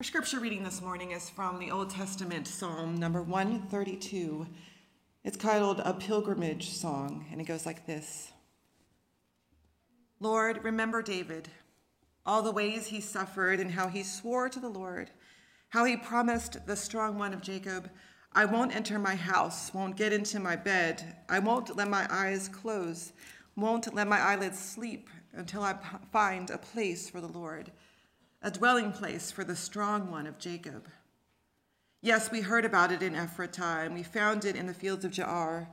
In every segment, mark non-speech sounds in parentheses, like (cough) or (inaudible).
Our scripture reading this morning is from the Old Testament Psalm number 132. It's titled A Pilgrimage Song, and it goes like this Lord, remember David, all the ways he suffered, and how he swore to the Lord, how he promised the strong one of Jacob, I won't enter my house, won't get into my bed, I won't let my eyes close, won't let my eyelids sleep until I find a place for the Lord a dwelling place for the strong one of Jacob. Yes, we heard about it in Ephratah, and we found it in the fields of Jaar.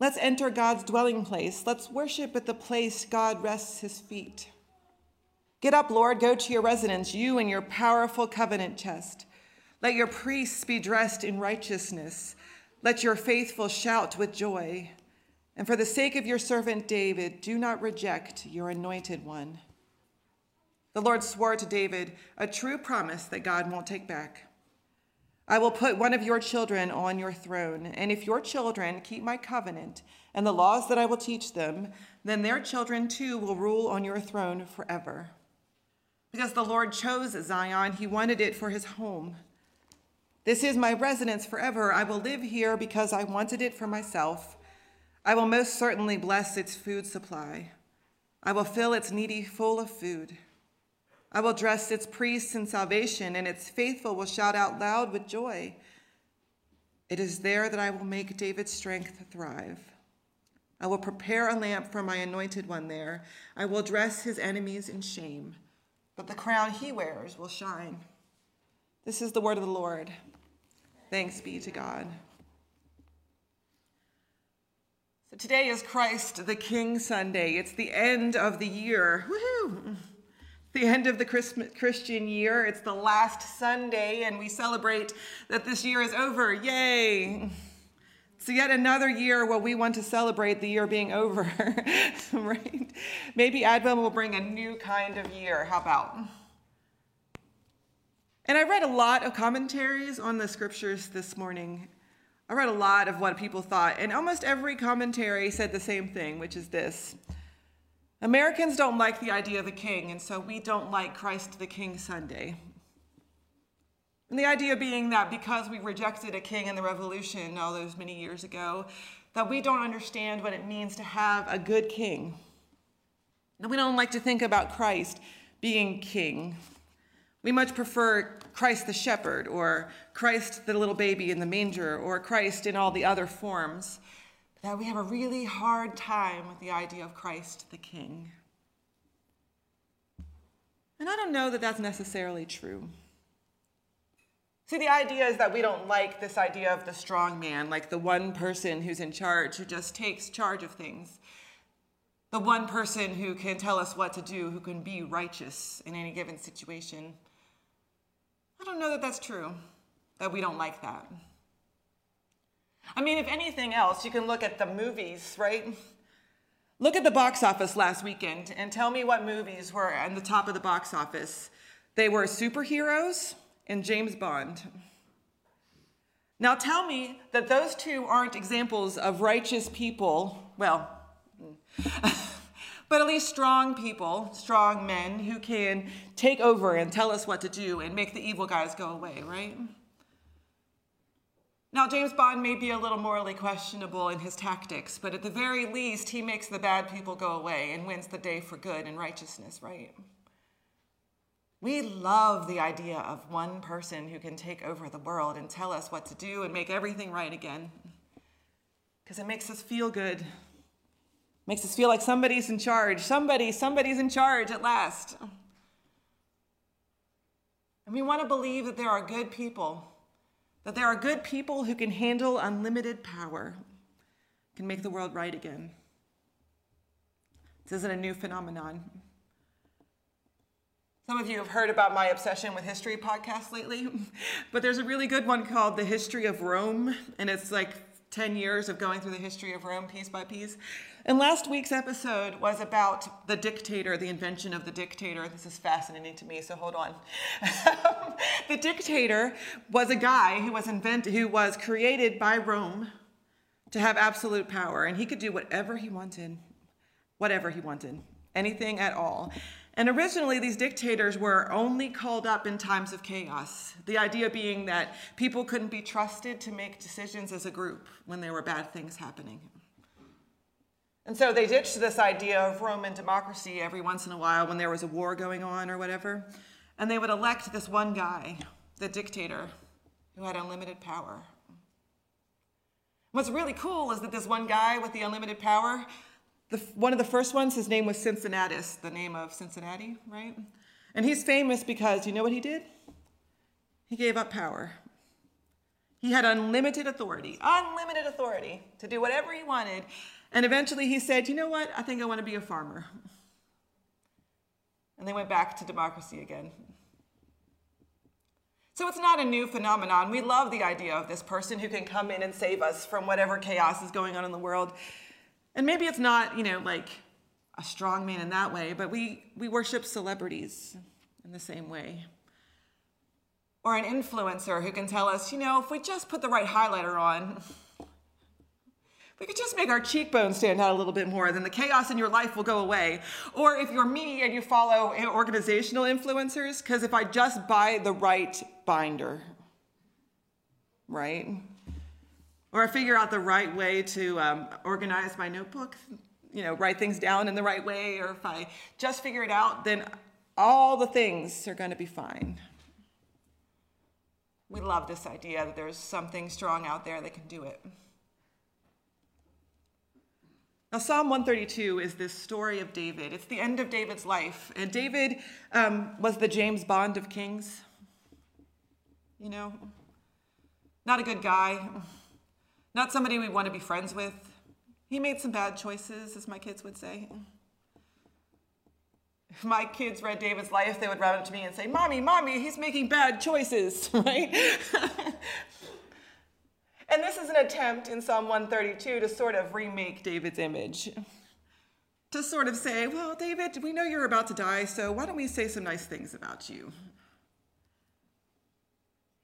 Let's enter God's dwelling place. Let's worship at the place God rests his feet. Get up, Lord, go to your residence, you and your powerful covenant chest. Let your priests be dressed in righteousness. Let your faithful shout with joy. And for the sake of your servant David, do not reject your anointed one. The Lord swore to David a true promise that God won't take back. I will put one of your children on your throne, and if your children keep my covenant and the laws that I will teach them, then their children too will rule on your throne forever. Because the Lord chose Zion, he wanted it for his home. This is my residence forever. I will live here because I wanted it for myself. I will most certainly bless its food supply. I will fill its needy full of food. I will dress its priests in salvation, and its faithful will shout out loud with joy. It is there that I will make David's strength thrive. I will prepare a lamp for my anointed one there. I will dress his enemies in shame, but the crown he wears will shine. This is the word of the Lord. Thanks be to God. So today is Christ the King Sunday. It's the end of the year. Woohoo! The end of the Christian year. It's the last Sunday, and we celebrate that this year is over. Yay! So, yet another year where we want to celebrate the year being over, (laughs) right? Maybe Advent will bring a new kind of year. How about? And I read a lot of commentaries on the scriptures this morning. I read a lot of what people thought, and almost every commentary said the same thing, which is this Americans don't like the idea of a king, and so we don't like Christ the King Sunday. And the idea being that because we rejected a king in the revolution all those many years ago, that we don't understand what it means to have a good king. And we don't like to think about Christ being king. We much prefer Christ the shepherd, or Christ the little baby in the manger, or Christ in all the other forms that we have a really hard time with the idea of Christ the King. And I don't know that that's necessarily true. See, the idea is that we don't like this idea of the strong man, like the one person who's in charge, who just takes charge of things. The one person who can tell us what to do, who can be righteous in any given situation. I don't know that that's true, that we don't like that. I mean, if anything else, you can look at the movies, right? Look at the box office last weekend and tell me what movies were on the top of the box office. They were superheroes and James Bond. Now tell me that those two aren't examples of righteous people, well, (laughs) but at least strong people, strong men who can take over and tell us what to do and make the evil guys go away, right? Now, James Bond may be a little morally questionable in his tactics, but at the very least, he makes the bad people go away and wins the day for good and righteousness, right? We love the idea of one person who can take over the world and tell us what to do and make everything right again. Because it makes us feel good. Makes us feel like somebody's in charge. Somebody, somebody's in charge at last. And we want to believe that there are good people that there are good people who can handle unlimited power, can make the world right again. This isn't a new phenomenon. Some of you have heard about my obsession with history podcasts lately, (laughs) but there's a really good one called The History of Rome, and it's like 10 years of going through the history of Rome piece by piece. And last week's episode was about the dictator, the invention of the dictator. This is fascinating to me, so hold on. (laughs) the dictator was a guy who was invented, who was created by Rome to have absolute power, and he could do whatever he wanted, whatever he wanted, anything at all. And originally, these dictators were only called up in times of chaos. The idea being that people couldn't be trusted to make decisions as a group when there were bad things happening. And so they ditched this idea of Roman democracy every once in a while when there was a war going on or whatever. And they would elect this one guy, the dictator, who had unlimited power. What's really cool is that this one guy with the unlimited power, the, one of the first ones, his name was Cincinnatus, the name of Cincinnati, right? And he's famous because you know what he did? He gave up power. He had unlimited authority, unlimited authority to do whatever he wanted. And eventually he said, You know what? I think I want to be a farmer. And they went back to democracy again. So it's not a new phenomenon. We love the idea of this person who can come in and save us from whatever chaos is going on in the world. And maybe it's not, you know, like a strong man in that way, but we, we worship celebrities in the same way. Or an influencer who can tell us, you know, if we just put the right highlighter on, we could just make our cheekbones stand out a little bit more, then the chaos in your life will go away. Or if you're me and you follow organizational influencers, because if I just buy the right binder, right? Or I figure out the right way to um, organize my notebook, you know, write things down in the right way, or if I just figure it out, then all the things are going to be fine. We love this idea that there's something strong out there that can do it. Now, Psalm 132 is this story of David. It's the end of David's life. And David um, was the James Bond of kings. You know, not a good guy not somebody we want to be friends with. He made some bad choices, as my kids would say. If my kids read David's life, they would run up to me and say, Mommy, Mommy, he's making bad choices, (laughs) right? and this is an attempt in Psalm 132 to sort of remake David's image. To sort of say, Well, David, we know you're about to die, so why don't we say some nice things about you?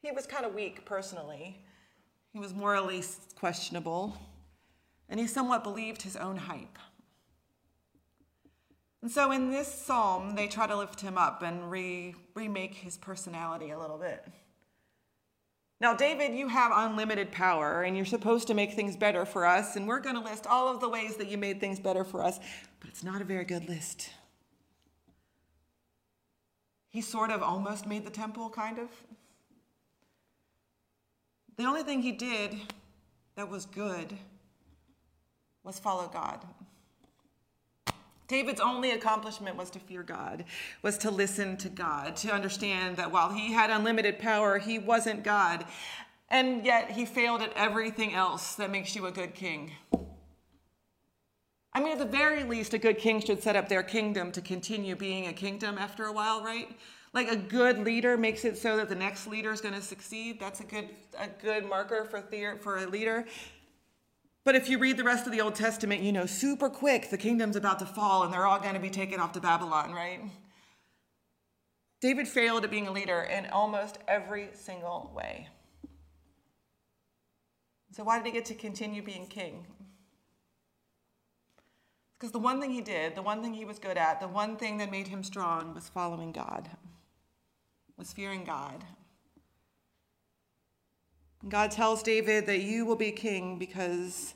He was kind of weak personally. He was morally questionable, and he somewhat believed his own hype. And so in this psalm, they try to lift him up and re- remake his personality a little bit. Now, David, you have unlimited power, and you're supposed to make things better for us, and we're going to list all of the ways that you made things better for us, but it's not a very good list. He sort of almost made the temple, kind of. The only thing he did that was good was follow God. David's only accomplishment was to fear God, was to listen to God, to understand that while he had unlimited power, he wasn't God. And yet he failed at everything else that makes you a good king. I mean, at the very least, a good king should set up their kingdom to continue being a kingdom after a while, right? Like a good leader makes it so that the next leader is going to succeed. That's a good a good marker for theor- for a leader. But if you read the rest of the Old Testament, you know, super quick, the kingdom's about to fall and they're all going to be taken off to Babylon, right? David failed at being a leader in almost every single way. So, why did he get to continue being king? Because the one thing he did, the one thing he was good at, the one thing that made him strong was following God was fearing God. God tells David that you will be king because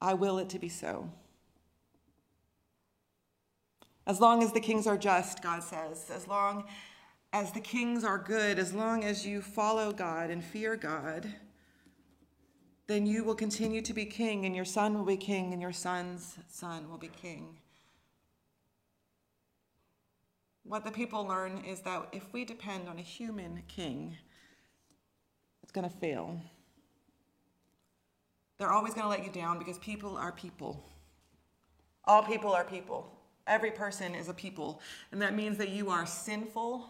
I will it to be so. As long as the kings are just, God says, as long as the kings are good, as long as you follow God and fear God, then you will continue to be king, and your son will be king, and your son's son will be king. What the people learn is that if we depend on a human king, it's going to fail. They're always going to let you down because people are people. All people are people. Every person is a people. And that means that you are sinful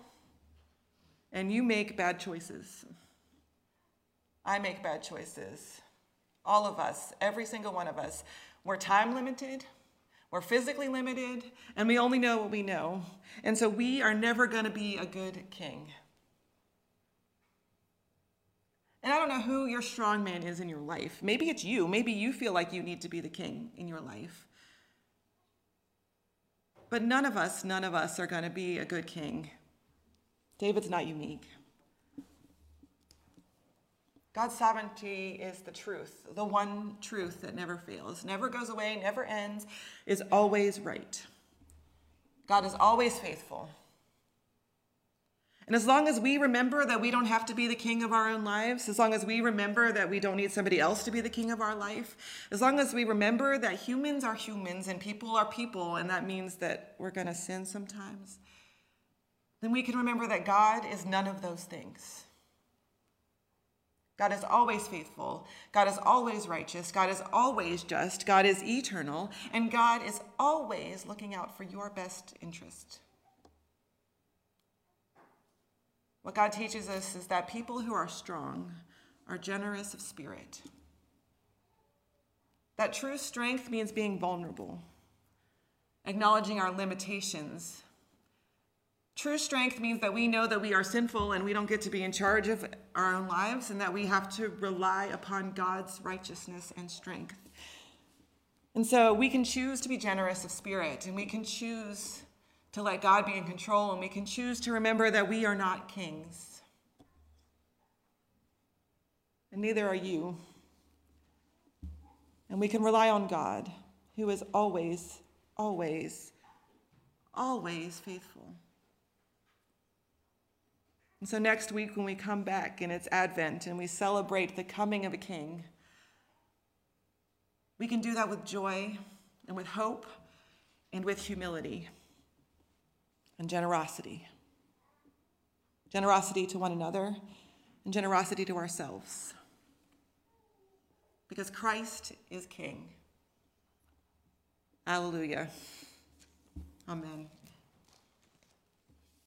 and you make bad choices. I make bad choices. All of us, every single one of us. We're time limited. We're physically limited and we only know what we know. And so we are never going to be a good king. And I don't know who your strong man is in your life. Maybe it's you. Maybe you feel like you need to be the king in your life. but none of us, none of us are going to be a good king. David's not unique. God's sovereignty is the truth, the one truth that never fails, never goes away, never ends, is always right. God is always faithful. And as long as we remember that we don't have to be the king of our own lives, as long as we remember that we don't need somebody else to be the king of our life, as long as we remember that humans are humans and people are people, and that means that we're going to sin sometimes, then we can remember that God is none of those things. God is always faithful. God is always righteous. God is always just. God is eternal. And God is always looking out for your best interest. What God teaches us is that people who are strong are generous of spirit. That true strength means being vulnerable, acknowledging our limitations. True strength means that we know that we are sinful and we don't get to be in charge of our own lives and that we have to rely upon God's righteousness and strength. And so we can choose to be generous of spirit and we can choose to let God be in control, and we can choose to remember that we are not kings. And neither are you. And we can rely on God, who is always, always, always faithful. And so next week, when we come back and it's Advent and we celebrate the coming of a king, we can do that with joy and with hope and with humility and generosity. Generosity to one another and generosity to ourselves. Because Christ is King. Alleluia. Amen.